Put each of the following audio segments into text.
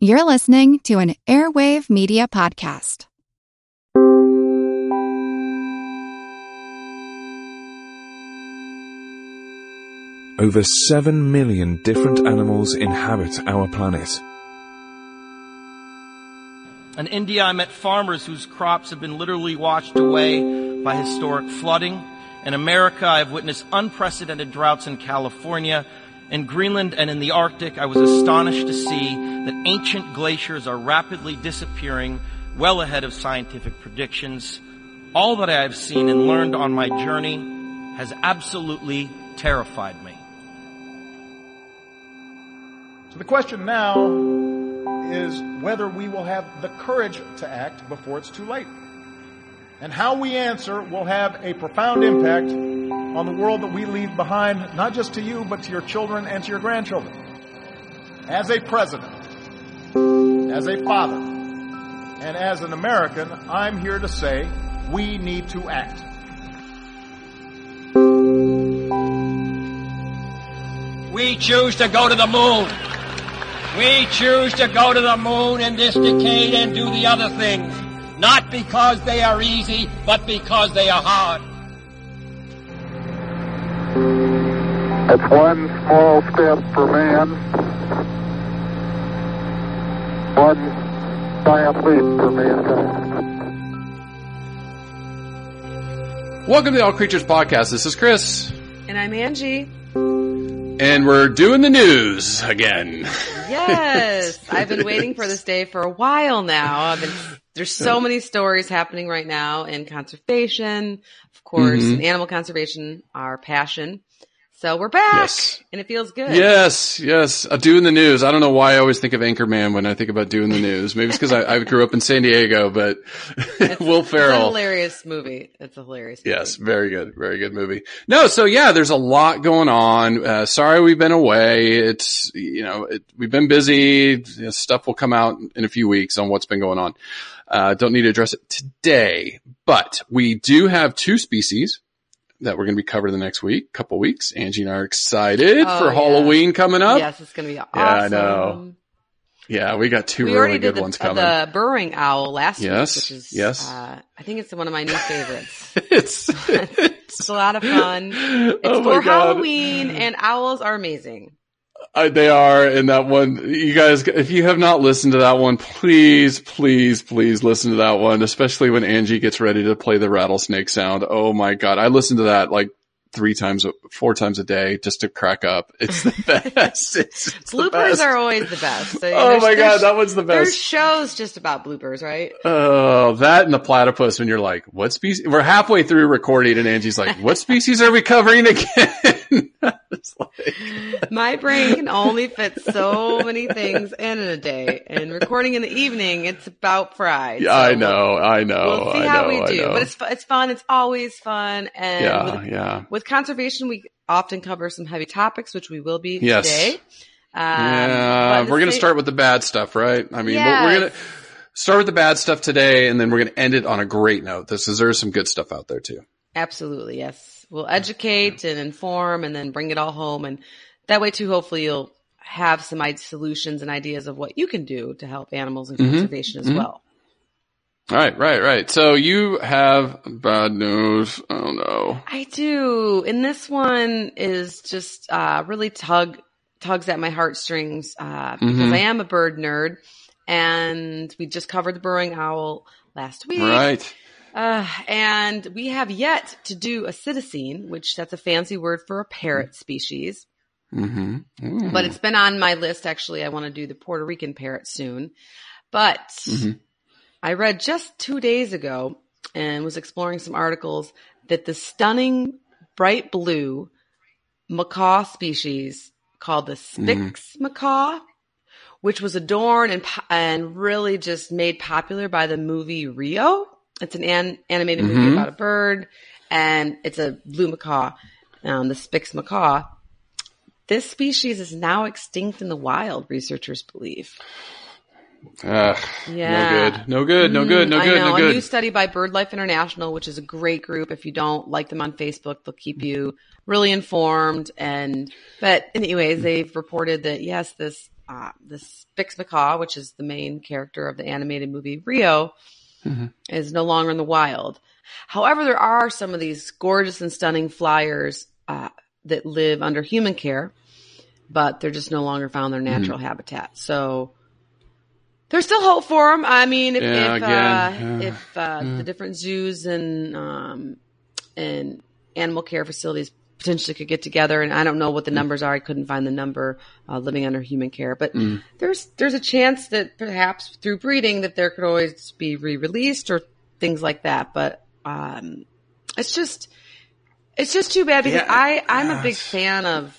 You're listening to an Airwave Media Podcast. Over 7 million different animals inhabit our planet. In India, I met farmers whose crops have been literally washed away by historic flooding. In America, I've witnessed unprecedented droughts in California. In Greenland and in the Arctic, I was astonished to see that ancient glaciers are rapidly disappearing well ahead of scientific predictions. All that I have seen and learned on my journey has absolutely terrified me. So the question now is whether we will have the courage to act before it's too late. And how we answer will have a profound impact on the world that we leave behind, not just to you, but to your children and to your grandchildren. As a president, as a father, and as an American, I'm here to say we need to act. We choose to go to the moon. We choose to go to the moon in this decade and do the other things. Not because they are easy, but because they are hard. It's one small step for man, one giant leap for mankind. Welcome to the All Creatures Podcast. This is Chris. And I'm Angie. And we're doing the news again. Yes. I've been waiting for this day for a while now. I've been, there's so many stories happening right now in conservation, of course, Mhm. animal conservation, our passion. So we're back Yes. and it feels good. Yes, yes. Uh, doing the news. I don't know why I always think of Anchorman when I think about doing the news. Maybe it's because I, I grew up in San Diego, but Will Ferrell. It's a hilarious movie. It's a hilarious movie. Yes, very good, very good movie. No, so yeah, there's a lot going on. Uh, sorry we've been away. It's you know it, we've been busy. Stuff will come out in a few weeks on what's been going on. Uh, don't need to address it today, but we do have two species that we're going to be covering the next week, couple weeks. Angie and I are excited Oh, for yeah. Halloween coming up. Yes, it's going to be awesome. Yeah, I know. Yeah, we got two We really good the, ones uh, coming. the burrowing owl last Yes, week, which is, yes. uh, I think it's one of my new favorites. it's, It's a lot of fun. It's oh for God. Halloween and owls are amazing. Uh, they are in that one. You guys, if you have not listened to that one, please, please, please listen to that one, especially when Angie gets ready to play the rattlesnake sound. Oh my God. I listen to that like three times, four times a day just to crack up. It's the best. It's, it's Bloopers best. are always the best. So Oh my God. That one's the best. There's shows just about bloopers, right? Oh, that and the platypus when you're like, what species? We're halfway through recording and Angie's like, what species are we covering again? Like- My brain can only fit so many things in a day, and recording in the evening, it's about fried. yeah, I So know. I know. We'll see I how know, we do, but it's it's fun. It's always fun, and yeah, with, yeah. with conservation, we often cover some heavy topics, which we will be Yes. today. Um, Yeah, we're going to start with the bad stuff, right? I mean, we're, we're going to start with the bad stuff today, and then we're going to end it on a great note. This is there's some good stuff out there too. Absolutely, yes. We'll educate and inform and then bring it all home. And that way too, hopefully you'll have some solutions and ideas of what you can do to help animals and Mhm. conservation as Mhm. well. Right, right, right. So you have bad news. Oh no. I do. And this one is just, uh, really tug, tugs at my heartstrings, uh, because Mhm. I am a bird nerd and we just covered the burrowing owl last week. Right. Uh, and we have yet to do a psittacine, which that's a fancy word for a parrot species. Mm-hmm. but it's been on my list. Actually, I want to do the Puerto Rican parrot soon. But Mhm. I read just two days ago and was exploring some articles that the stunning bright blue macaw species called the Spix macaw, which was adorned and and really just made popular by the movie Rio. It's an, an animated movie Mhm. about a bird, and it's a blue macaw, um, the Spix macaw. This species is now extinct in the wild, researchers believe. Yeah. No good. No good. No good. No Mm, I good. know. No A new study by BirdLife International, which is a great group. If you don't like them on Facebook, they'll keep you really informed. And but anyways, they've reported that yes, this uh, the Spix Macaw, which is the main character of the animated movie Rio, is no longer in the wild. However, there are some of these gorgeous and stunning flyers uh, that live under human care, but they're just no longer found in their natural habitat. So there's still hope for them. I mean, if Yeah, if, uh, yeah. if uh, the different zoos and um, and animal care facilities potentially could get together, and I don't know what the numbers are. I couldn't find the number uh, living under human care, but there's there's a chance that perhaps through breeding that there could always be re-released or things like that. But um, it's just it's just too bad because Yeah. I I'm a big fan of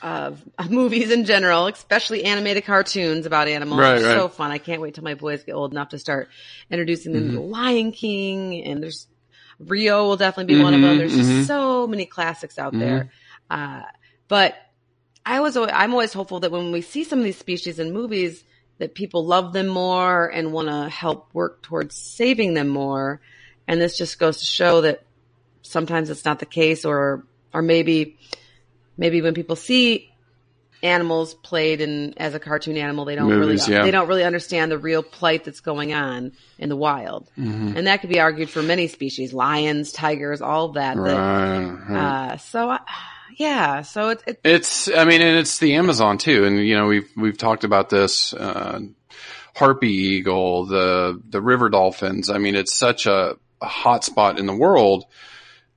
of movies in general, especially animated cartoons about animals. Right, They're right. so fun. I can't wait till my boys get old enough to start introducing them to Lion King and there's Rio will definitely be one of them. Mm-hmm, There's just mm-hmm. so many classics out mm-hmm. there. Uh, but I was, always, I'm always hopeful that when we see some of these species in movies, that people love them more and want to help work towards saving them more. And this just goes to show that sometimes it's not the case, or or maybe maybe when people see animals played in as a cartoon animal, they don't Movies, really yeah. they don't really understand the real plight that's going on in the wild. Mm-hmm. And that could be argued for many species, lions, tigers, all that. that Right, right. uh, so, I, yeah, so it's it, It's, I mean, and it's the Amazon too. And, you know, we've, we've talked about this, uh, harpy eagle, the, the river dolphins. I mean, it's such a, a hot spot in the world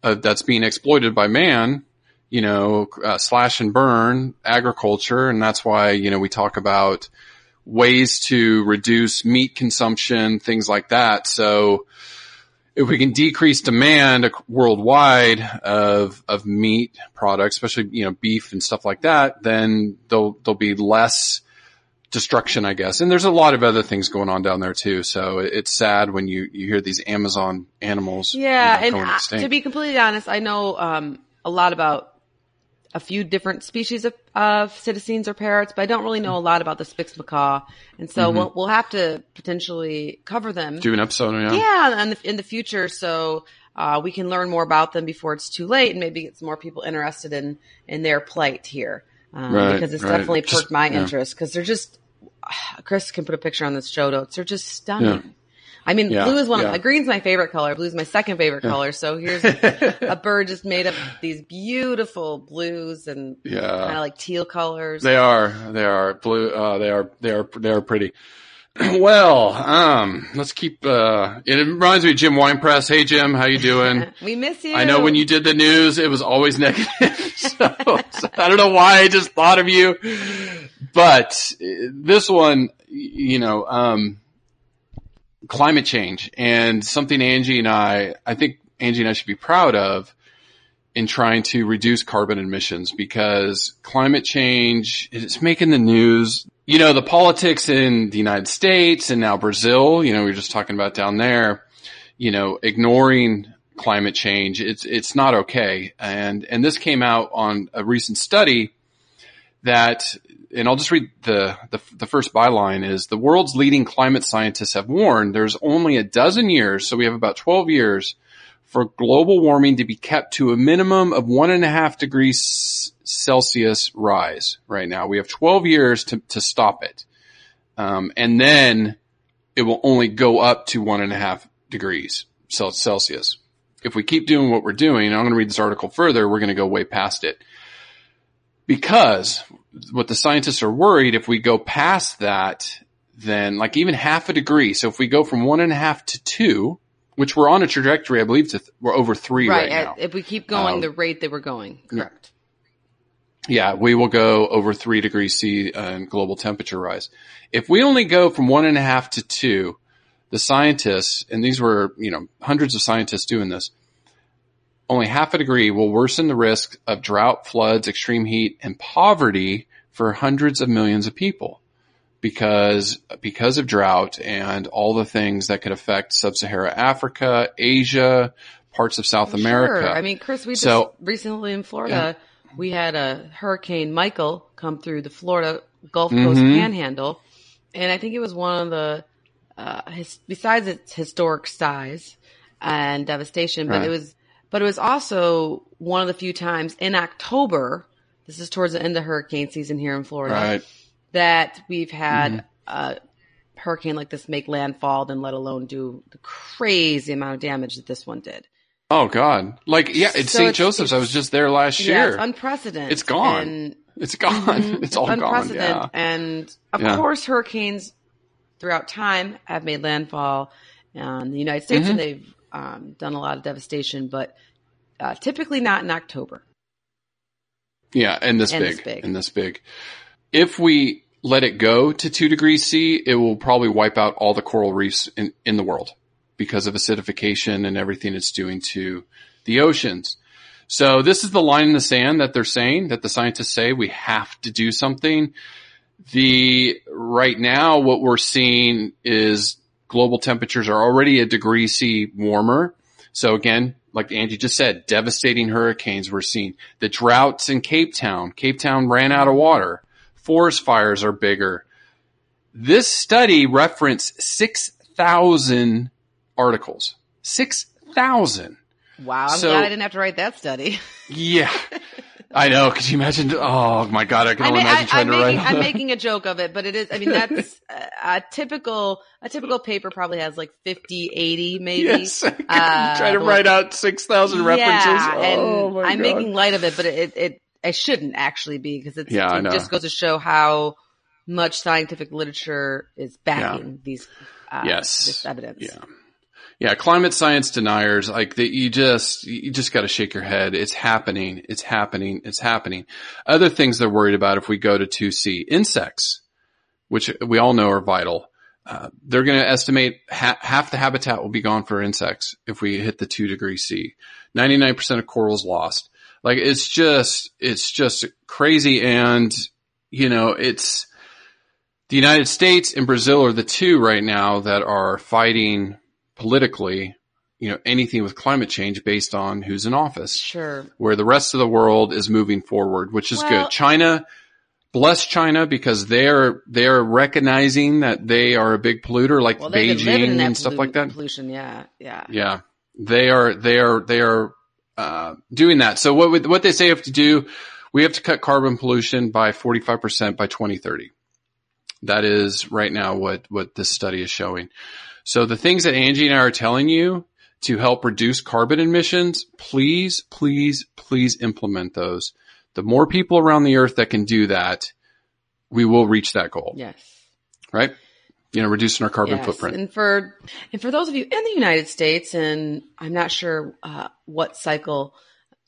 uh, that's being exploited by man, you know, uh, slash and burn agriculture. And that's why, you know, we talk about ways to reduce meat consumption, things like that. So, if we can decrease demand worldwide of of meat products, especially you know beef and stuff like that, then there'll there'll be less destruction, I guess. And there's a lot of other things going on down there too. So it's sad when you you hear these Amazon animals. Yeah, you and know, extinct. to be completely honest, I know um, a lot about a few different species of, of psittacines or parrots, but I don't really know a lot about the Spix macaw, and so Mm-hmm. we'll we'll have to potentially cover them. do an episode, yeah. yeah, in the, in the future, so uh, we can learn more about them before it's too late, and maybe get some more people interested in in their plight here, um, Right, because it's right. definitely Just- my yeah. interest because they're just. Chris can put a picture on this show notes. They're just stunning. Yeah. I mean, Yeah, blue is one yeah. of my green's my favorite color. Blue's my second favorite color. So here's a bird just made up these beautiful blues and Yeah. kind of like teal colors. They are, they are blue. Uh, they are, they are, they are pretty. well, um, let's keep. Uh, it reminds me of Jim Winepress. Hey, Jim, how you doing? we miss you. I know when you did the news, it was always negative. so, so I don't know why I just thought of you, but this one, you know, um, climate change and something Angie and I, I think Angie and I should be proud of in trying to reduce carbon emissions because climate change is making the news. You know, the politics in the United States and now Brazil, you know, we were just talking about down there, you know, ignoring climate change. It's, it's not okay. And, and this came out on a recent study that, and I'll just read the, the, the first byline is the world's leading climate scientists have warned there's only a dozen years. So we have about 12 years for global warming to be kept to a minimum of one and a half degrees Celsius rise right now. We have 12 years to, to stop it. Um, and then it will only go up to one and a half degrees Celsius. If we keep doing what we're doing, I'm going to read this article further, we're going to go way past it. Because what the scientists are worried, if we go past that, then like even half a degree. So if we go from one and a half to two, which we're on a trajectory, I believe to th- we're over three right, right. now. If we keep going Um, the rate that we're going, correct. Yeah, we will go over three degrees C uh, in global temperature rise. If we only go from one and a half to two, the scientists, and these were, you know, hundreds of scientists doing this, only half a degree will worsen the risk of drought, floods, extreme heat, and poverty for hundreds of millions of people because, because of drought and all the things that could affect sub-Saharan Africa, Asia, parts of South America. Sure. I mean, Chris, we So- just recently in Florida, we had a Hurricane Michael come through the Florida Gulf Coast Mhm. Panhandle, and I think it was one of the, uh, his, besides its historic size and devastation, but Right. it was, but it was also one of the few times in October. This is towards the end of hurricane season here in Florida right. that we've had Mm-hmm. a hurricane like this make landfall, then let alone do the crazy amount of damage that this one did. Oh God! Like yeah, it's So St. it's- Joseph's. I was just there last Yeah, year. it's unprecedented. It's gone. And it's gone. Mhm. It's all gone. unprecedented. Yeah. And of Yeah. course, hurricanes throughout time have made landfall in the United States, Mhm. and they've um, done a lot of devastation, but uh, typically not in October. Yeah, and this And big, this big. and this big. If we let it go to two degrees C, it will probably wipe out all the coral reefs in, in the world because of acidification and everything it's doing to the oceans. So this is the line in the sand that they're saying that the scientists say we have to do something. The right now what we're seeing is global temperatures are already a degree C warmer. So again, like Angie just said, devastating hurricanes we're seeing. The droughts in Cape Town. Cape Town ran out of water. Forest fires are bigger. This study referenced 6,000 articles. 6,000. Wow, I'm So- glad I didn't have to write that study. Yeah. I know. Could you imagine? Oh my God. I can I only mean, imagine I, trying I'm, to making, write. I'm making a joke of it, but it is. I mean, that's a, a typical. A typical paper probably has like 50, 80 maybe. yes. Uh, try to write out 6,000 references. Yeah, and oh my I'm God. making light of it, but it, it I shouldn't actually be because it's Yeah, it just goes to show how much scientific literature is backing these uh, Yes. this evidence. Yeah. Yeah, climate science deniers, like that you just, you just gotta shake your head. It's happening. It's happening. It's happening. Other things they're worried about if we go to 2C, insects, which we all know are vital. Uh, they're going to estimate ha- half the habitat will be gone for insects if we hit the two degree C. 99% of corals lost. Like it's just, it's just crazy. And, you know, it's the United States and Brazil are the two right now that are fighting politically, you know, anything with climate change based on who's in office Sure. where the rest of the world is moving forward, which is Well- good. China, bless China because they're, they're recognizing that they are a big polluter like Well, they've been living in Beijing and stuff like that. Pollution. Yeah. Yeah. Yeah. They are, they are, they are, uh, doing that. So what, would- what they say we have to do, we have to cut carbon pollution by 45% by 2030. That is right now what, what this study is showing. So the things that Angie and I are telling you to help reduce carbon emissions, please, please, please implement those. The more people around the earth that can do that, we will reach that goal, Yes. right? You know, reducing our carbon Yes. footprint. And for and for those of you in the United States, and I'm not sure uh, what cycle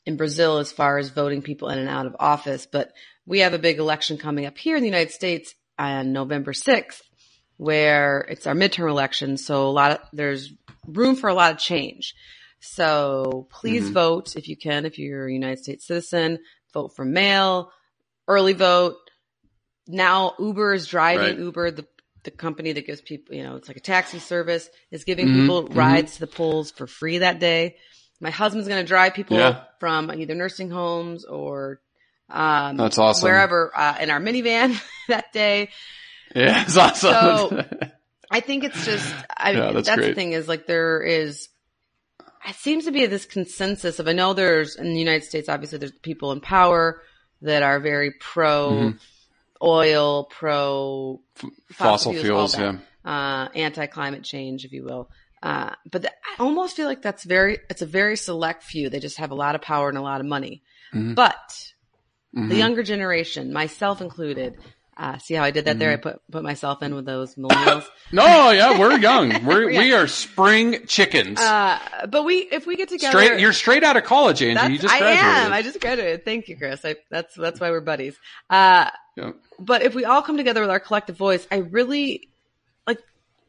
in Brazil as far as voting people in and out of office, but we have a big election coming up here in the United States on November 6th, where it's our midterm election. So a lot of there's room for a lot of change. So please Mhm. vote if you can, if you're a United States citizen. Vote for mail, early vote. Now Uber is driving. Right. Uber, the the company that gives people, you know, it's like a taxi service, is giving Mhm, people mhm. rides to the polls for free that day. My husband's going to drive people Yeah. from either nursing homes or um, That's awesome. wherever uh, in our minivan that day. Yeah, it's awesome. So- I think it's just, I, Yeah, that's, that's the thing is like there is, it seems to be this consensus of, I know there's in the United States, obviously there's people in power that are very pro Mhm. oil, pro Fossil all fuels, that. yeah. uh, anti-climate change, if you will. Uh, but the, I almost feel like that's very, it's a very select few. They just have a lot of power and a lot of money. Mhm. But Mhm. the younger generation, myself included, uh, see how I did that Mm-hmm. there? I put, put myself in with those millennials. No, yeah, we're young. We're, Yeah. we are spring chickens. uh, but we, if we get together, straight, you're straight out of college, Angie. You just I graduated. am. I just graduated. Thank you, Chris. I, that's, that's why we're buddies. Uh, Yeah. but if we all come together with our collective voice, I really like,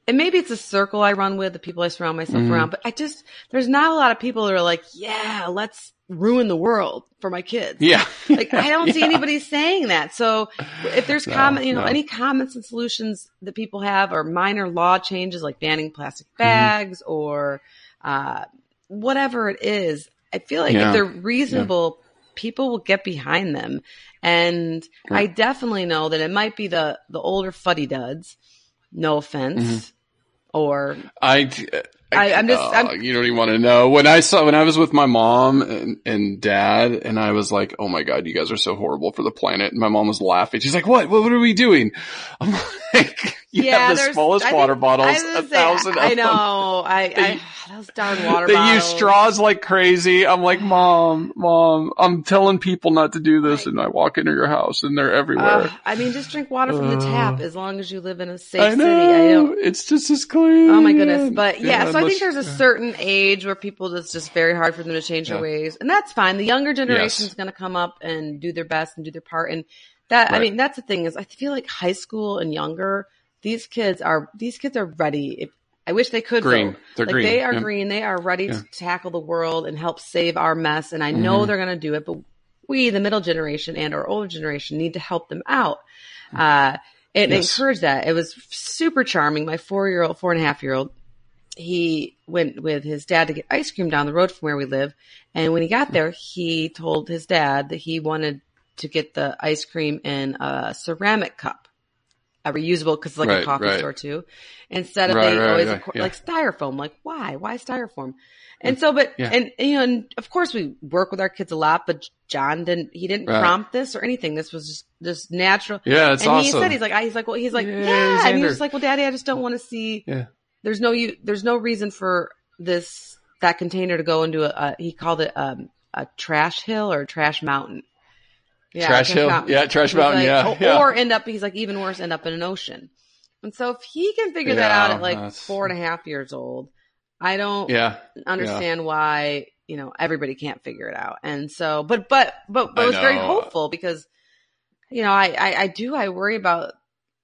and maybe it's a circle I run with, the people I surround myself Mhm. around, but I just, there's not a lot of people that are like, yeah, let's ruin the world for my kids. Yeah. Like I don't see anybody saying that. So if there's No, comment, you know, no. any comments and solutions that people have or minor law changes like banning plastic Mm-hmm. bags or, uh, whatever it is, I feel like Yeah. if they're reasonable, people will get behind them. And I definitely know that it might be the, the older fuddy duds. No offense. Mm-hmm. Or I, I, I'm just, Oh, I'm, you don't even want to know. When I saw, when I was with my mom and, and dad, and I was like, oh my God, you guys are so horrible for the planet. And my mom was laughing. She's like, what? What, what are we doing? I'm like, you yeah, have the smallest I think- water bottles, a say, thousand I of know. I, I, those darn water They bottles. They use straws like crazy. I'm like, mom, mom, I'm telling people not to do this. And I walk into your house and they're everywhere. Uh, I mean, just drink water from the tap as long as you live in a safe I know. city. I don't. It's just as clean. Oh my goodness. But yeah, so I think there's a certain age where people, it's just very hard for them to change their ways. And that's fine. The younger generation is Yes. going to come up and do their best and do their part. And that, I mean, that's the thing is I feel like high school and younger, these kids are, these kids are ready. If, I wish they could. Green. though. They're like green. they are Yeah. green. They are ready Yeah. to tackle the world and help save our mess. And I know Mhm. they're going to do it, but we, the middle generation and our older generation need to help them out. Uh, and Yes. encourage that. It was super charming. My four year old, four and a half year old, he went with his dad to get ice cream down the road from where we live. And when he got there, he told his dad that he wanted to get the ice cream in a ceramic cup, a reusable, cause it's like a coffee right. store too. Instead of Right, they right, always right, yeah. like styrofoam. Like why? Why styrofoam? And so, but, Yeah. and, you know, and of course we work with our kids a lot, but John didn't, he didn't Right. prompt this or anything. This was just, just natural. Yeah, it's and he said, he's like, I, he's like, well, he's like, Yeah, yeah. And he Xander. like, well, daddy, I just don't want to see, Yeah. There's no, you, there's no reason for this, that container to go into a, a he called it, um, a trash hill or a trash mountain. Yeah, Trash hill. Yeah, trash He's mountain, like, yeah, Or, yeah. or end up, he's like, even worse, end up in an ocean. And so if he can figure that out at like that's- four and a half years old, I don't Yeah. understand why you know everybody can't figure it out and so but but but, but I it was very hopeful because you know I, I i do i worry about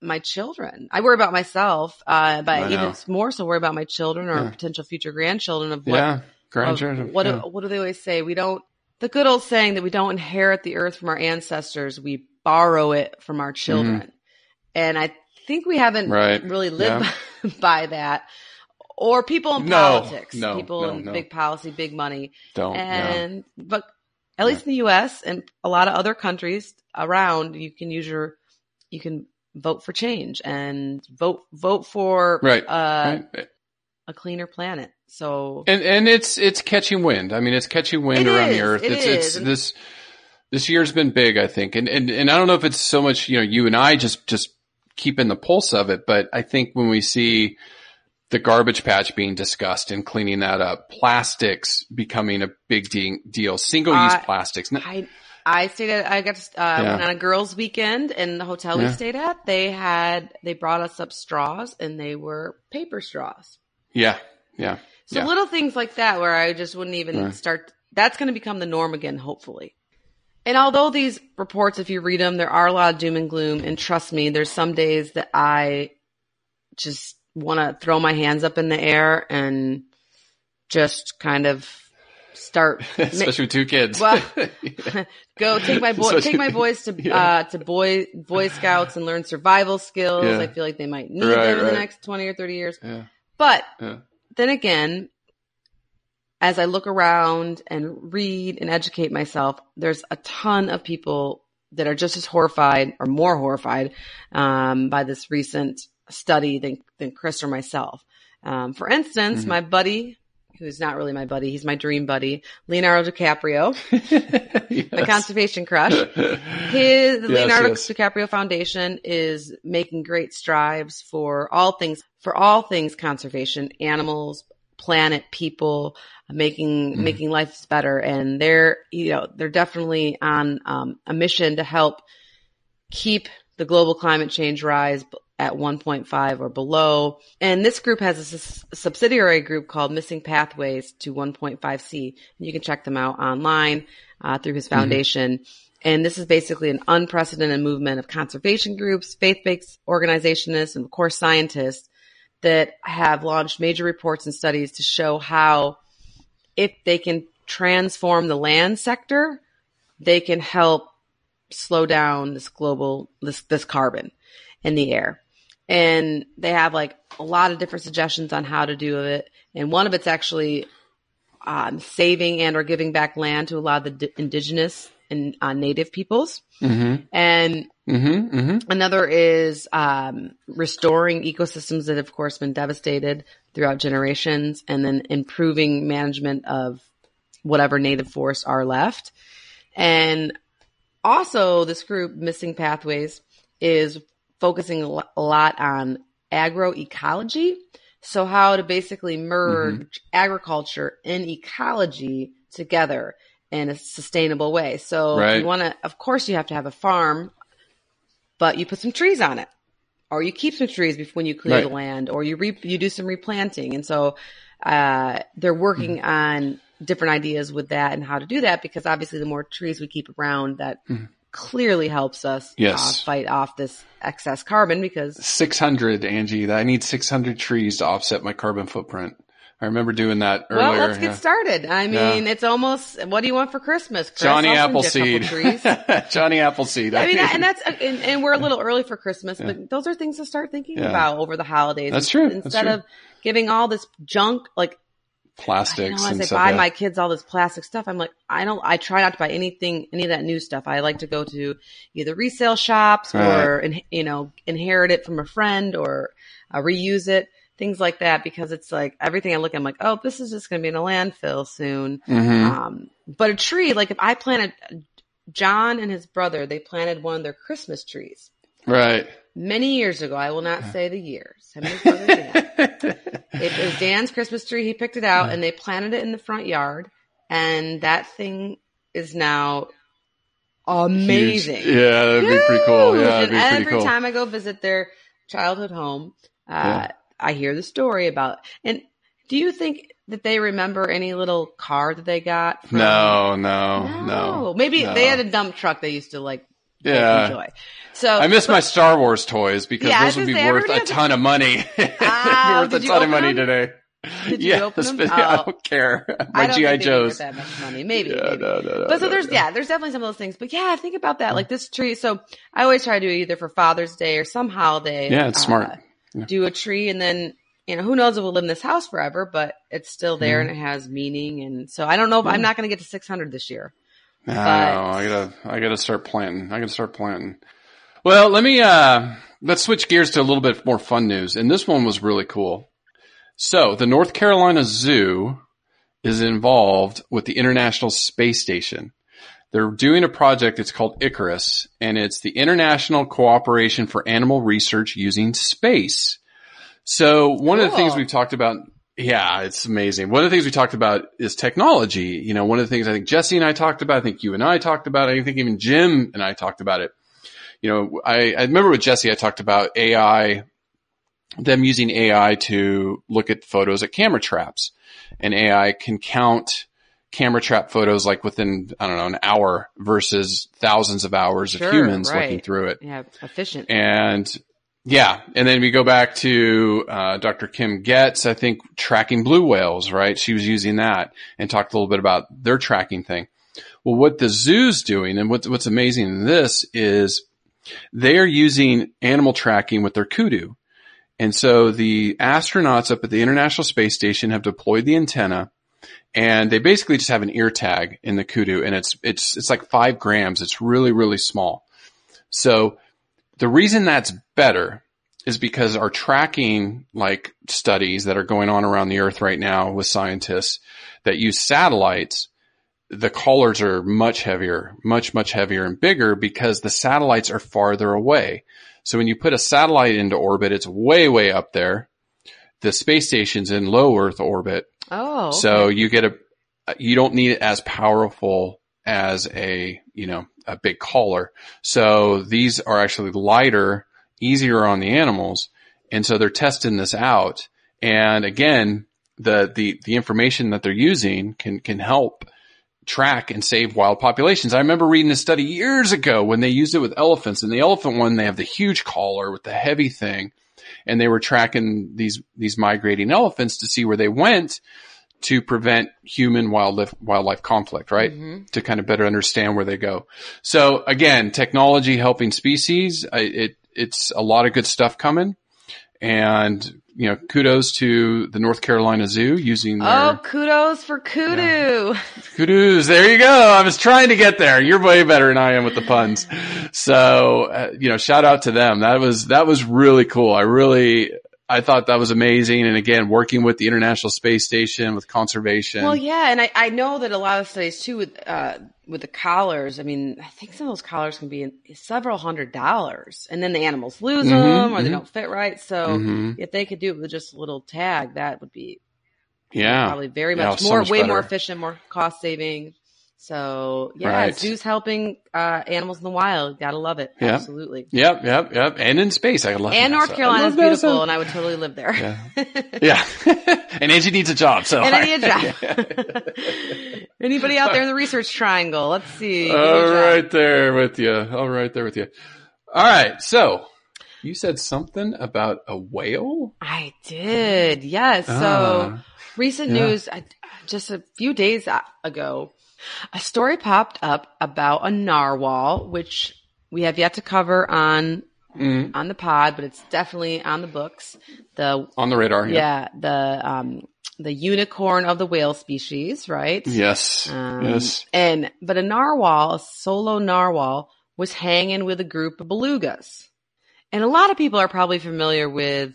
my children i worry about myself uh but even more so worry about my children or Yeah. potential future grandchildren of what Yeah. of what yeah. do, what do they always say we don't the good old saying that we don't inherit the earth from our ancestors we borrow it from our children and i think we haven't Mm-hmm. Right. really lived by that or people in No, politics no, people no, in big policy big money Don't. yeah. and but at least in the US and a lot of other countries around you can use your you can vote for change and vote vote for Right. uh, right. a cleaner planet so And and it's it's catching wind. I mean, it's catching wind It around is, the earth. it it's is. it's this this year's been big, I think. And and and I don't know if it's so much, you know, you and I just just keeping the pulse of it, but I think when we see the garbage patch being discussed and cleaning that up, plastics becoming a big de- deal, single use I- plastics. I I stayed at I got to, uh, Yeah. went on a girls' weekend in the hotel we Yeah. stayed at. They had they brought us up straws and they were paper straws. yeah, yeah, So yeah. little things like that where I just wouldn't even Right. start. That's going to become the norm again, hopefully. And although these reports, if you read them, there are a lot of doom and gloom. And trust me, there's some days that I just want to throw my hands up in the air and just kind of start Especially with two kids. Well, go take my boy, Especially- take my boys to Yeah. uh, to boy Boy Scouts and learn survival skills. Yeah. I feel like they might need Right, them in the next twenty or thirty years. yeah, But then again, as I look around and read and educate myself, there's a ton of people that are just as horrified or more horrified um, by this recent study than, than Chris or myself. Um, for instance, Mhm. my buddy, who's not really my buddy, he's my dream buddy, Leonardo DiCaprio, my conservation crush. His the Yes, Leonardo yes. DiCaprio Foundation is making great strides for all things for all things conservation, animals, planet, people, making Mhm. making life better. And they're you know they're definitely on um, a mission to help keep the global climate change rise at 1.5 or below. And this group has a subsidiary group called Missing Pathways to 1.5C. And you can check them out online uh, through his foundation. And this is basically an unprecedented movement of conservation groups, faith-based organizationists, and of course scientists that have launched major reports and studies to show how if they can transform the land sector, they can help slow down this global this this carbon in the air. And they have like a lot of different suggestions on how to do it. And one of it's actually um, saving and or giving back land to a lot of the d- indigenous and on native peoples. Mm-hmm. And Mm-hmm. Mm-hmm. another is um, restoring ecosystems that have, of course, been devastated throughout generations, and then improving management of whatever native forests are left. And also, this group, Missing Pathways, is focusing a lot on agroecology. So, how to basically merge agriculture and ecology together in a sustainable way. So, Right. you want to, of course, you have to have a farm, but you put some trees on it. Or you keep some trees before when you clear Right. the land, or you re- you do some replanting, and so uh, they're working Mm-hmm. on different ideas with that and how to do that because obviously the more trees we keep around, that clearly helps us Mm-hmm. Yes. uh, fight off this excess carbon because 600, Angie. I need 600 trees to offset my carbon footprint. I remember doing that earlier. well, let's get yeah. started. I mean, Yeah. it's almost what do you want for Christmas? Chris? Johnny I'll send you a Appleseed. Johnny Appleseed. I mean, and that's and, and we're a little early for Christmas, but those are things to start thinking Yeah. about over the holidays. That's true. That's Instead true. of giving all this junk, like plastics know, as and I buy my kids all this plastic stuff, I'm like, I don't, I try not to buy anything, any of that new stuff. I like to go to either resale shops or, in, you know, inherit it from a friend or uh, reuse it, things like that, because it's like everything I look at, I'm like, oh, this is just going to be in a landfill soon. Mhm. Um, but a tree, like if I planted, John and his brother, they planted one of their Christmas trees Right. Many years ago. I will not say the years. Him and his brother Dan. It was Dan's Christmas tree. He picked it out and they planted it in the front yard. And that thing is now amazing. Huge. Yeah, that'd be pretty cool. Yeah, and pretty every cool. time I go visit their childhood home, uh, Yeah. I hear the story about. And do you think that they remember any little car that they got? From, No, no, no. Maybe no. they had a dump truck they used to like Yeah. enjoy. So I miss my Star Wars toys because Yeah, those would be worth a ton of money. Ah, worth a did you ton of open money them? today. Did open them? but I Oh. don't care. My GI think they were worth Joes. that much money. Maybe, Yeah, maybe. no, no, no, but so there's yeah, there's definitely some of those things. But yeah, think about that. Like this tree. So I always try to do it either for Father's Day or some holiday. Yeah, it's smart. uh, Do a tree, and then you know who knows if we'll live in this house forever, but it's still there Mm-hmm. and it has meaning. And so I don't know if I'm not going to get to 600 this year. I know. I gotta, I gotta start planting. I gotta start planting. Well, let me, uh, let's switch gears to a little bit more fun news. And this one was really cool. So the North Carolina Zoo is involved with the International Space Station. They're doing a project. It's called Icarus and it's the International Cooperation for Animal Research Using Space. So one of the things we've talked about, yeah, it's amazing. One of the things we talked about is technology. You know, one of the things I think Jesse and I talked about, I think you and I talked about, I think even Jim and I talked about it. You know, I, I remember with Jesse, I talked about AI, them using AI to look at photos at camera traps and AI can count camera trap photos like within, I don't know, an hour versus thousands of hours Sure, of humans right. looking through it. Yeah, efficient. And yeah, and then we go back to uh, Dr. Kim Goetz, I think tracking blue whales, right? She was using that and talked a little bit about their tracking thing. Well, what the zoo's doing and what's, what's amazing in this is they're using animal tracking with their kudu. And so the astronauts up at the International Space Station have deployed the antenna and they basically just have an ear tag in the kudu and it's, it's, it's like five grams. It's really, really small. So the reason that's better is because our tracking like studies that are going on around the earth right now with scientists that use satellites, the collars are much heavier, much, much heavier and bigger because the satellites are farther away. So when you put a satellite into orbit, it's way, way up there. The space station's in low earth orbit. oh, okay. So you get a, you don't need it as powerful as a, you know, a big collar. So these are actually lighter, easier on the animals. And so they're testing this out. And again, the, the, the information that they're using can, can help track and save wild populations. I remember reading a study years ago when they used it with elephants and the elephant one, they have the huge collar with the heavy thing and they were tracking these, these migrating elephants to see where they went to prevent human wildlife, wildlife conflict, right? To kind of better understand where they go. So again, technology helping species, I, it, it's a lot of good stuff coming. And you know, kudos to the North Carolina Zoo using their Oh, kudos for kudu. kudos. There you go. I was trying to get there. You're way better than I am with the puns. So, uh, you know, shout out to them. That was, that was really cool. I really, I thought that was amazing. And again, working with the International Space Station with conservation. Well, yeah, and I, I know that a lot of studies too with uh, with the collars. I mean, I think some of those collars can be several hundred dollars, and then the animals lose Mhm, them or they mhm. don't fit right. So Mhm. if they could do it with just a little tag, that would be yeah. probably very Yeah, much so more, much way more efficient, more cost saving. So yeah, Right. zoos helping uh, animals in the wild. Gotta love it. Yeah. Absolutely. Yep, yep, yep. And in space, I love And NASA. North Carolina is NASA. beautiful, and I would totally live there. Yeah. yeah. and Angie needs a job, so. and I need a job. Anybody out there in the research triangle? Let's see. Give me a All right there with you. All right there with you. All right. So you said something about a whale? I did. Yes. So Ah, recent yeah. news, I, just a few days ago, a story popped up about a narwhal, which we have yet to cover on mm, on the pod, but it's definitely on the books. The on the radar. yeah, the um the unicorn of the whale species, right? Yes. Um, yes. And but a narwhal, a solo narwhal, was hanging with a group of belugas, and a lot of people are probably familiar with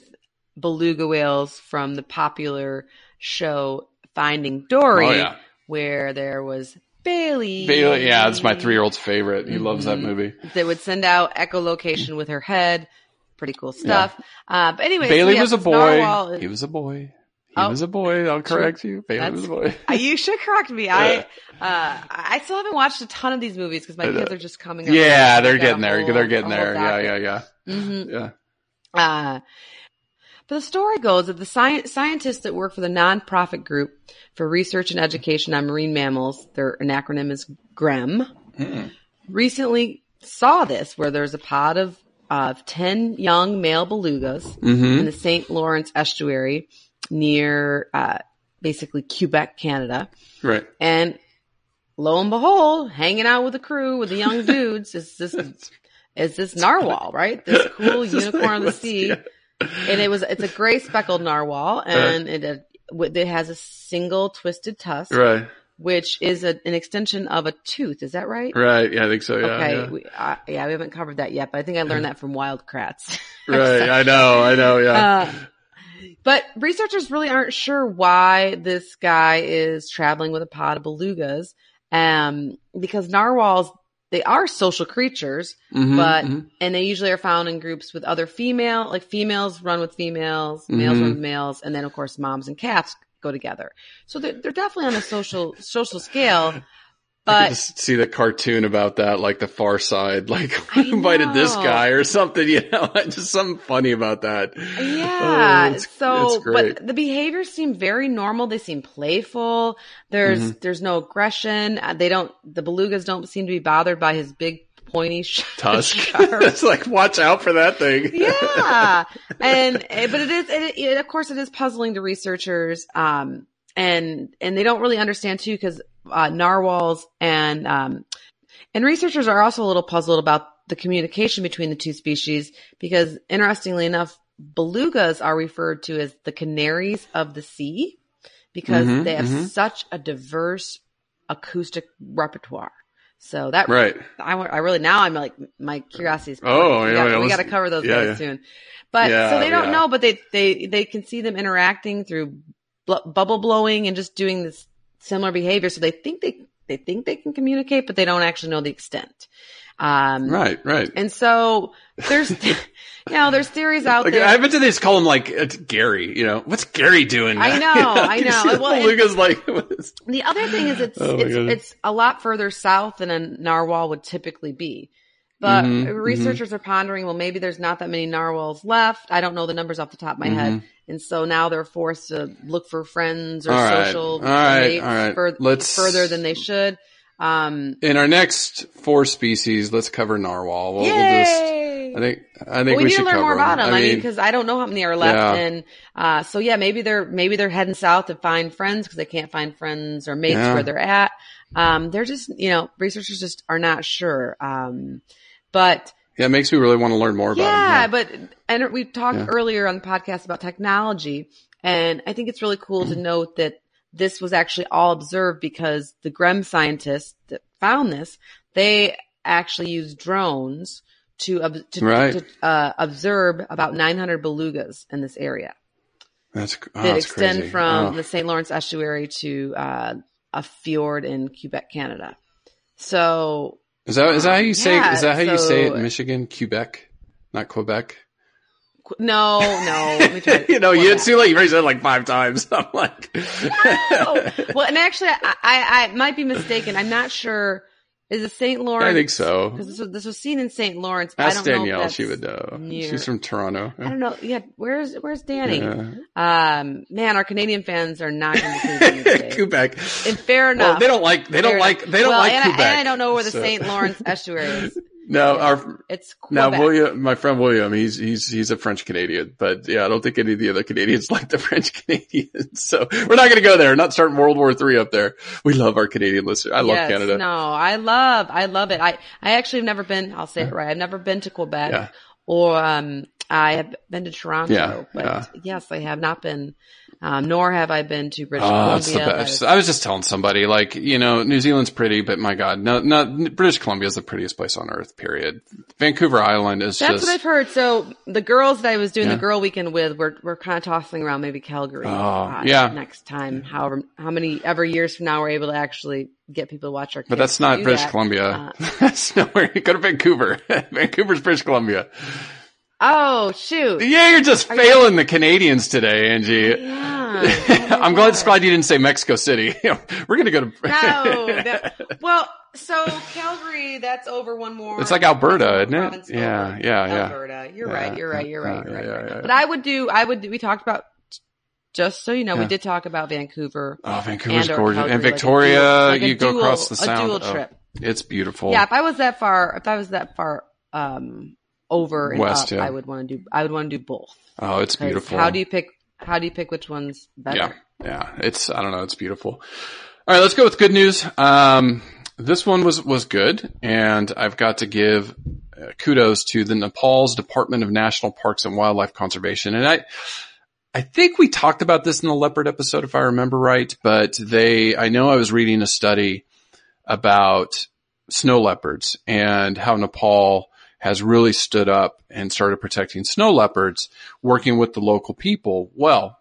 beluga whales from the popular show Finding Dory, Oh, yeah. Where there was Bailey. Bailey, yeah, that's my three year old's favorite. He loves that Mhm. movie. That would send out echolocation with her head. Pretty cool stuff. Uh, but anyway, Bailey so was a boy. narwhal he was a boy. He Oh. was a boy. I'll correct you. Bailey was a boy. Uh, you should correct me. I uh, I still haven't watched a ton of these movies because my kids are just coming. up. yeah, I've they're getting there. they're getting there. Yeah, yeah, yeah. Mhm. Yeah. Uh, but the story goes that the sci- scientists that work for the nonprofit group for research and education on marine mammals, their an acronym is GREMM, recently saw this where there's a pod of of 10 young male belugas Mm-hmm. in the St. Lawrence estuary near uh, basically Quebec, Canada. Right. And lo and behold, hanging out with the crew with the young dudes is this is this narwhal, right? This cool unicorn of the sea. And it was it's a gray speckled narwhal, and it uh, it has a single twisted tusk, Right. which is a, an extension of a tooth. Is that right? Right. Yeah, I think so. Yeah. okay, yeah. We, uh, yeah, we haven't covered that yet, but I think I learned that from Wild Kratts. Right. I know. I know. Yeah. Uh, but researchers really aren't sure why this guy is traveling with a pod of belugas, um, because narwhals they are social creatures, Mhm, but mhm. and they usually are found in groups with other female, like females run with females, males Mhm. run with males, and then of course moms and cats go together. So they're they're definitely on a social social scale. I But could just see the cartoon about that, like the Far Side, like I invited this guy or something. You know, just something funny about that. Yeah. Oh, it's- so, it's but the behaviors seem very normal. They seem playful. There's, Mm-hmm. there's no aggression. Uh, They don't, the belugas don't seem to be bothered by his big pointy Tusk. it's like, watch out for that thing. yeah. And, eh, but it is, it, it, of course, it is puzzling to researchers. Um, and, and they don't really understand too, because, uh, narwhals and, um, and researchers are also a little puzzled about the communication between the two species because interestingly enough, belugas are referred to as the canaries of the sea because Mhm, they have mhm. such a diverse acoustic repertoire. So that Right. I, I really now I'm like my curiosity is. Oh, we yeah, got, yeah, we got to cover those yeah, guys yeah. soon. But Yeah, so they don't know, but they they they can see them interacting through bl- bubble blowing and just doing this similar behavior. So they think they they think they can communicate, but they don't actually know the extent. Um, Right. Right. And so there's you know there's theories out Like, there. I bet they just call him like it's Gary. You know, what's Gary doing? I know, I You know. see the Well, beluga's like, The other thing is it's Oh it's it's a lot further south than a narwhal would typically be. But Mhm, researchers are pondering, well, maybe there's not that many narwhals left. I don't know the numbers off the top of my head, and so now they're forced to look for friends or. All social right, mates all right. fur- Let's- further than they should. Um, in our next four species, let's cover narwhal. We'll, we'll just! I think, I think Well, we, we, need should to learn cover more about them. I mean, mean, because I don't know how many are left, Yeah. and uh, so yeah, maybe they're maybe they're heading south to find friends because they can't find friends or mates Yeah. where they're at. Um, they're just you know researchers just are not sure. Um, but yeah, it makes me really want to learn more about yeah, them. Yeah, but and we talked Yeah. earlier on the podcast about technology, and I think it's really cool Mm-hmm. to note that this was actually all observed because the GREMM scientists that found this, they actually used drones to to, Right. to uh, observe about 900 belugas in this area That's, oh, that that's extend crazy. from Oh. the St. Lawrence estuary to uh, a fjord in Quebec, Canada. So Is that is that how you say? Yeah, is that how you say it in Michigan? Quebec, not Quebec. No, no, let me try to- you know, you it like you said it like five times. I'm like, Oh, well, and actually, I, I, I might be mistaken. I'm not sure. Is it St. Lawrence? I think so. Because this was, this was seen in St. Lawrence. Ask don't know if Danielle; she would know. near- She's from Toronto. I don't know. Yeah, where's where's Danny? Yeah. Um, man, our Canadian fans are not going to believe me today. Quebec. And fair enough. Well, they don't like they don't Fair like they don't well, like and Quebec. I, and I don't know where the so- St. Lawrence estuary is. No, our It's now William, my friend William, he's he's he's a French Canadian, but yeah, I don't think any of the other Canadians like the French Canadians. So we're not going to go there. Not starting World War Three up there. We love our Canadian listeners. I love Yes, Canada. No, I love, I love it. I, I actually have never been, I'll say it right. I've never been to Quebec Yeah. or, um, I have been to Toronto, Yeah, but yeah. yes, I have not been, um, nor have I been to British Oh, that's the Columbia. Best. I was just telling somebody, like, you know, New Zealand's pretty, but my God, no, no, British Columbia is the prettiest place on earth, period. Vancouver Island is That's just, what I've heard. So the girls that I was doing Yeah. the girl weekend with, were we're kind of tossing around maybe Calgary. Oh, uh, yeah. Next time, however, how many ever years from now we're able to actually get people to watch our. but that's not British that. Columbia. Uh, that's nowhere. You go to Vancouver. Vancouver's British Columbia. Oh shoot! Yeah, you're just failing the Canadians today, Angie. Yeah. I'm glad, glad you didn't say Mexico City. We're gonna go to. No. That, well, so Calgary, that's over one more. It's like Alberta, isn't it? Yeah, yeah, yeah. Alberta. You're Yeah, right. You're right. You're right. You're right. yeah, right. But I would do. I would. We talked about. Just so you know, Yeah. we did talk about Vancouver. Oh, Vancouver's and gorgeous, Calgary, and like Victoria. dual- like you go dual- across the sound. a dual oh, trip. it's beautiful. Yeah, if I was that far, if I was that far um over and West, up, yeah. I would want to do. I would want to do both. Oh, it's beautiful. How do you pick? How do you pick which one's better? Yeah, yeah. It's I don't know. It's beautiful. All right, let's go with good news. Um, this one was was good, and I've got to give uh, kudos to the Nepal's Department of National Parks and Wildlife Conservation, and I. I think we talked about this in the leopard episode, if I remember right, but they, I know I was reading a study about snow leopards and how Nepal has really stood up and started protecting snow leopards, working with the local people. Well,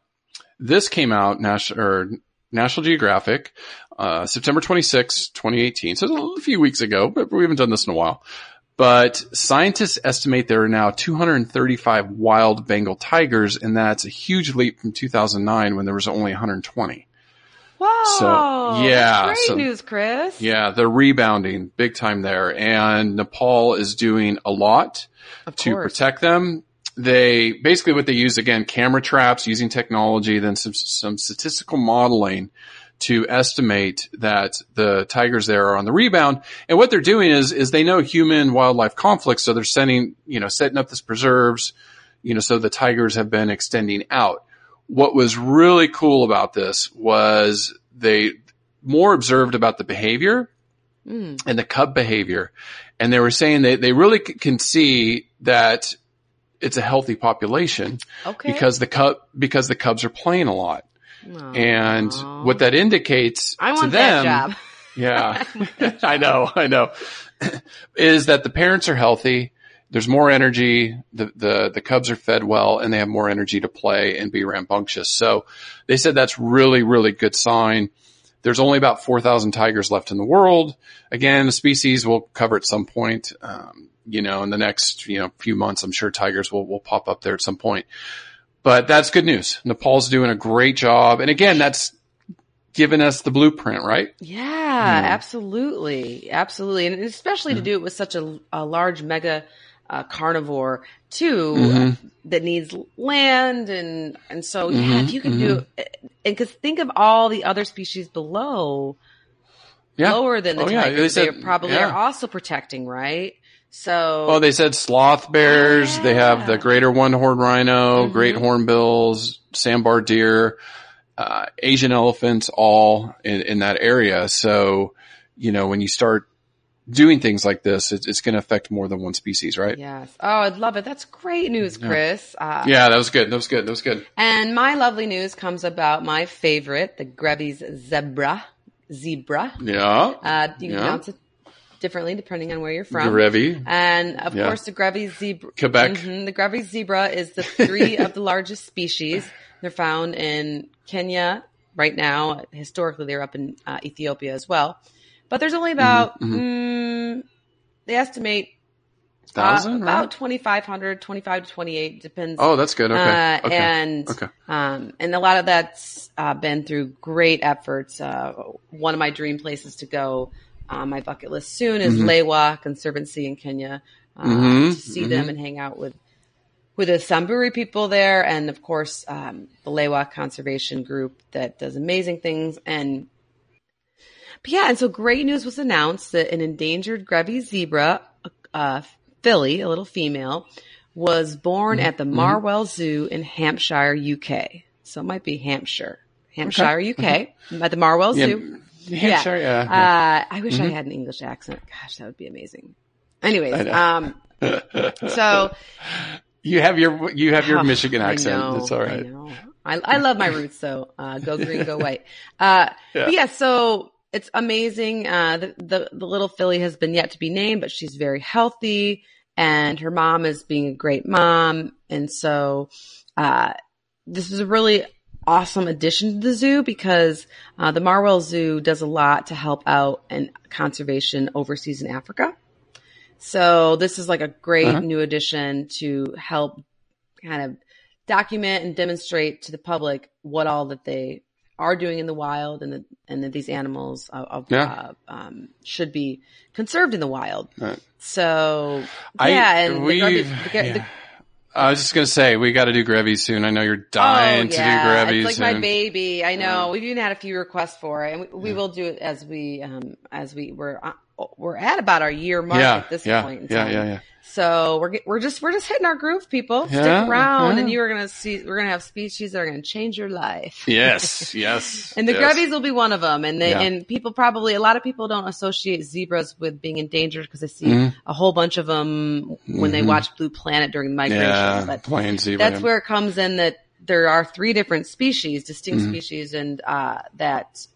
this came out National National Geographic, uh, September 26, 2018. So a few weeks ago, but we haven't done this in a while. But scientists estimate there are now 235 wild Bengal tigers, and that's a huge leap from 2009 when there was only 120. So, oh, yeah, Great so- news, Chris. Yeah, they're rebounding big time there, and Nepal is doing a lot Of to course. protect them. They basically what they use again camera traps using technology, then some some statistical modeling to estimate that the tigers there are on the rebound. And what they're doing is is they know human wildlife conflicts, so they're sending you know setting up this preserves, you know, so the tigers have been extending out. What was really cool about this was they more observed about the behavior Mm. and the cub behavior. And they were saying that they really c- can see that it's a healthy population Okay. because the cub, because the cubs are playing a lot. And what that indicates I to want them, that job. yeah, I know, I know, is that the parents are healthy. There's more energy. The, the, the cubs are fed well and they have more energy to play and be rambunctious. So they said that's really, really good sign. There's only about 4,000 tigers left in the world. Again, the species we'll cover at some point. Um, you know, in the next, you know, few months, I'm sure tigers will, will pop up there at some point. But that's good news. Nepal's doing a great job. And again, that's given us the blueprint, right? Yeah, absolutely, absolutely, and especially to do it with such a, a large mega uh, carnivore too Mm-hmm. that needs land and and so yeah, Mhm, if you can do and because think of all the other species below Yeah. lower than the Oh, yeah. tigers, They probably yeah. are also protecting, right? So Oh, they said sloth bears. They have the greater one-horned rhino, Mhm. great hornbills, sambar deer, uh, Asian elephants, all in, in that area. So, you know, when you start doing things like this, it's, it's going to affect more than one species, right? Yes. Oh, I'd love it. That's great news, Chris. Uh, Yeah, that was good. That was good. That was good. And my lovely news comes about my favorite, the Grevy's zebra. Zebra. Yeah. Uh, you can Yeah. pronounce it differently depending on where you're from. Grevy. And of Yeah. course, the Grevy zebra. Quebec. Mhm. The Grevy zebra is the three of the largest species. They're found in Kenya right now. Historically, they're up in uh, Ethiopia as well. But there's only about, mm, they estimate uh, Thousand, about right? 2,500, 25 to 28, depends. Oh, that's good. Okay. Uh, okay. And Okay. um, and a lot of that's uh, been through great efforts. Uh, one of my dream places to go on my bucket list soon is Mm-hmm. Lewa Conservancy in Kenya uh, Mhm, to see them and hang out with with the Samburu people there, and of course um, the Lewa Conservation Group that does amazing things. And but yeah, and so great news was announced that an endangered Grevy zebra, uh, filly, a little female, was born Mm-hmm. at the Marwell Zoo in Hampshire, UK. So it might be Hampshire, Hampshire, UK, at the Marwell Yeah. Zoo. Hampshire, yeah. yeah. Uh, I wish I had an English accent. Gosh, that would be amazing. Anyways, um, so you have your you have your Oh, Michigan accent. know, It's all right. I. I, I love my roots though. Uh, go green, go white. Uh, Yeah. but yeah, so it's amazing. Uh, the, the, the little filly has been yet to be named, but she's very healthy and her mom is being a great mom. And so, uh, this is a really awesome addition to the zoo because, uh, the Marwell Zoo does a lot to help out in conservation overseas in Africa. So this is like a great Uh-huh. new addition to help kind of document and demonstrate to the public what all that they are doing in the wild and that and that these animals uh, of, Yeah. uh, um, should be conserved in the wild. Right. So I- yeah, and we've- Grevy- the, yeah. I was just gonna say we got to do Grevy soon. I know you're dying oh, to do Grevy It's like soon. my baby. I know. We've even had a few requests for it, and we, we will do it as we um as we we're uh, we're at about our year mark yeah, at this yeah, point. In yeah, time. yeah, yeah. So we're we're just we're just hitting our groove, people. Stick around, yeah. and you are gonna see we're gonna have species that are gonna change your life. Yes, yes. And the yes. Grevies will be one of them. And they, Yeah. and people probably, a lot of people don't associate zebras with being endangered because they see Mhm. a whole bunch of them when they watch Blue Planet during the migration. Yeah, But plain zebra. that's where it comes in that there are three different species, distinct Mm-hmm. species, and, uh, that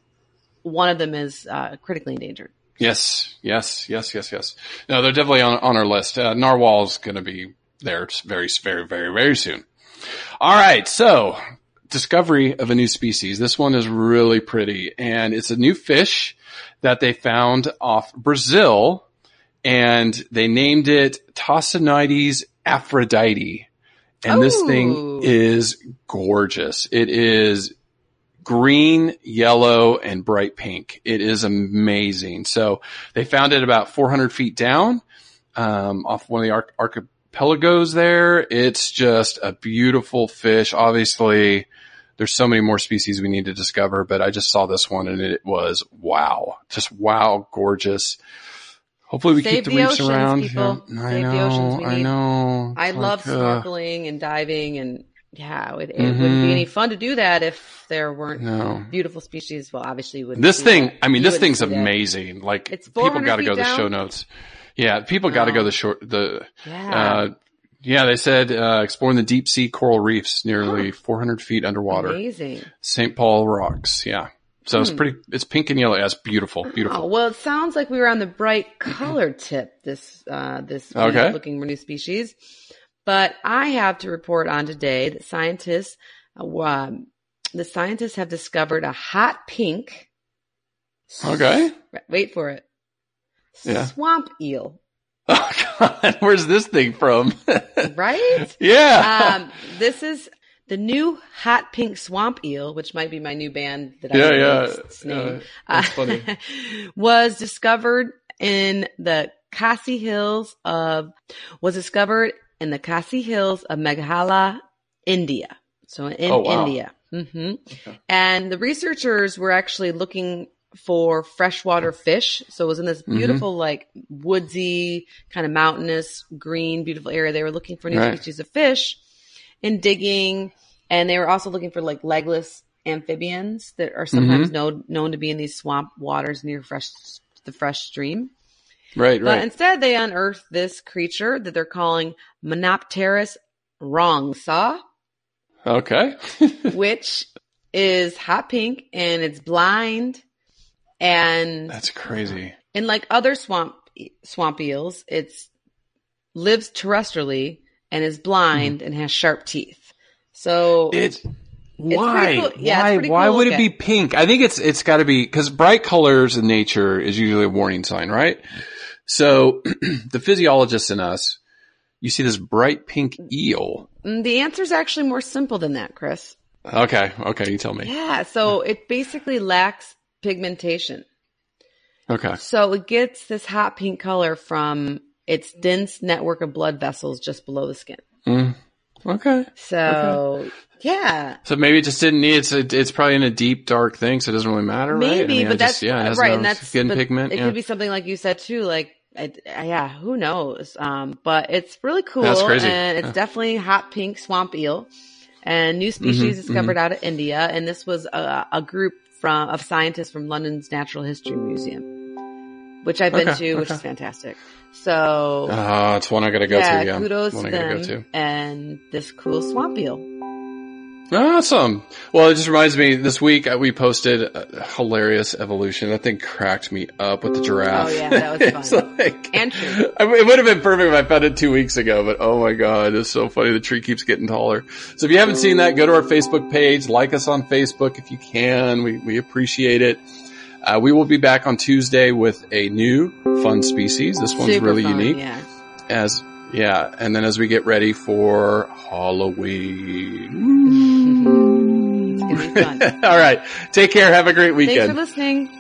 one of them is, uh, critically endangered. Yes, yes, yes, yes, yes. No, they're definitely on, on our list. Uh, Narwhal's going to be there very, very, very, very soon. All right. So discovery of a new species. This one is really pretty and it's a new fish that they found off Brazil and they named it Tosanoides aphrodite. And this thing is gorgeous. It is green, yellow, and bright pink. It is amazing. So they found it about 400 feet down, um, off one of the arch- archipelagos there. It's just a beautiful fish. Obviously, there's so many more species we need to discover, but I just saw this one and it was wow. Just wow, gorgeous. Hopefully we Save keep the, the reefs oceans, around. people. Yeah, I Save the know, oceans. We I need- know. I love like, uh, snorkeling and diving and yeah, it, it Mhm. wouldn't be any fun to do that if there weren't No. beautiful species. Well, obviously, wouldn't This thing, that. I mean, You this thing's see that. amazing. Like It's people got to go to the show notes. Yeah, people got to go the short, the, Yeah. uh, yeah, they said, uh, exploring the deep sea coral reefs nearly 400 feet underwater. Amazing. St. Paul rocks. Yeah. So it's pretty, it's pink and yellow. Yeah, it's beautiful. Oh, Beautiful. well, it sounds like we were on the bright color tip this uh, this Okay. looking for new species. But I have to report on today that scientists, uh, um, the scientists have discovered a hot pink. Okay. Wait for it. Yeah. Swamp eel, Oh God, where's this thing from? right? yeah. um, this is the new hot pink swamp eel, which might be my new band that I Yeah, yeah, its name. yeah, that's uh, funny. was discovered in the Khasi Hills of was discovered in the Khasi Hills of Meghalaya, India. So in Oh, wow. India. hmm And the researchers were actually looking for freshwater fish. So it was in this Mm-hmm. beautiful, like woodsy, kind of mountainous, green, beautiful area. They were looking for new Right. species of fish and digging. And they were also looking for like legless amphibians that are Mm-hmm. sometimes known, known to be in these swamp waters near fresh, the fresh stream. Right, But right. instead, they unearth this creature that they're calling Monopterus rongsaw, Okay. which is hot pink and it's blind. And That's crazy. and like other swamp swamp eels, it's lives terrestrially and is blind mm-hmm. and has sharp teeth. So It's why? cool. Yeah, why? pretty Why would it be pink? I think it's it's got to be because bright colors in nature is usually a warning sign, right? So the physiologists in us, you see this bright pink eel. mm, the answer is actually more simple than that, Chris. Okay, okay, you tell me. Yeah, so it basically lacks pigmentation. Okay, So it gets this hot pink color from its dense network of blood vessels just below the skin. mm, okay. So yeah, So maybe it just didn't need it's a, it's probably in a deep dark thing, so it doesn't really matter, right? I maybe, mean, but just- that's yeah, it has right, no and that's skin pigment. It yeah. could be something like you said too, like I, yeah, who knows? Um, but it's really cool, That's crazy. and it's Yeah. definitely hot pink swamp eel, and new species Mhm, discovered out of India, and this was a, a group from of scientists from London's Natural History Museum, which I've been Okay, to, which is fantastic. So Ah, it's one I gotta go yeah, to. Yeah, kudos one to them go to. and this cool swamp eel. Awesome. Well, it just reminds me. This week uh, we posted a hilarious evolution. That thing cracked me up with the giraffe. Oh, yeah, that was fun. like- And true. I mean, it would have been perfect if I found it two weeks ago, but oh my god, it's so funny. The tree keeps getting taller. So if you haven't seen that, go to our Facebook page, like us on Facebook if you can. We we appreciate it. Uh, we will be back on Tuesday with a new fun species. This one's Super really fun, unique. Yeah. As yeah, and then as we get ready for Halloween. It's gonna be fun. All right. Take care. Have a great weekend. Thanks for listening.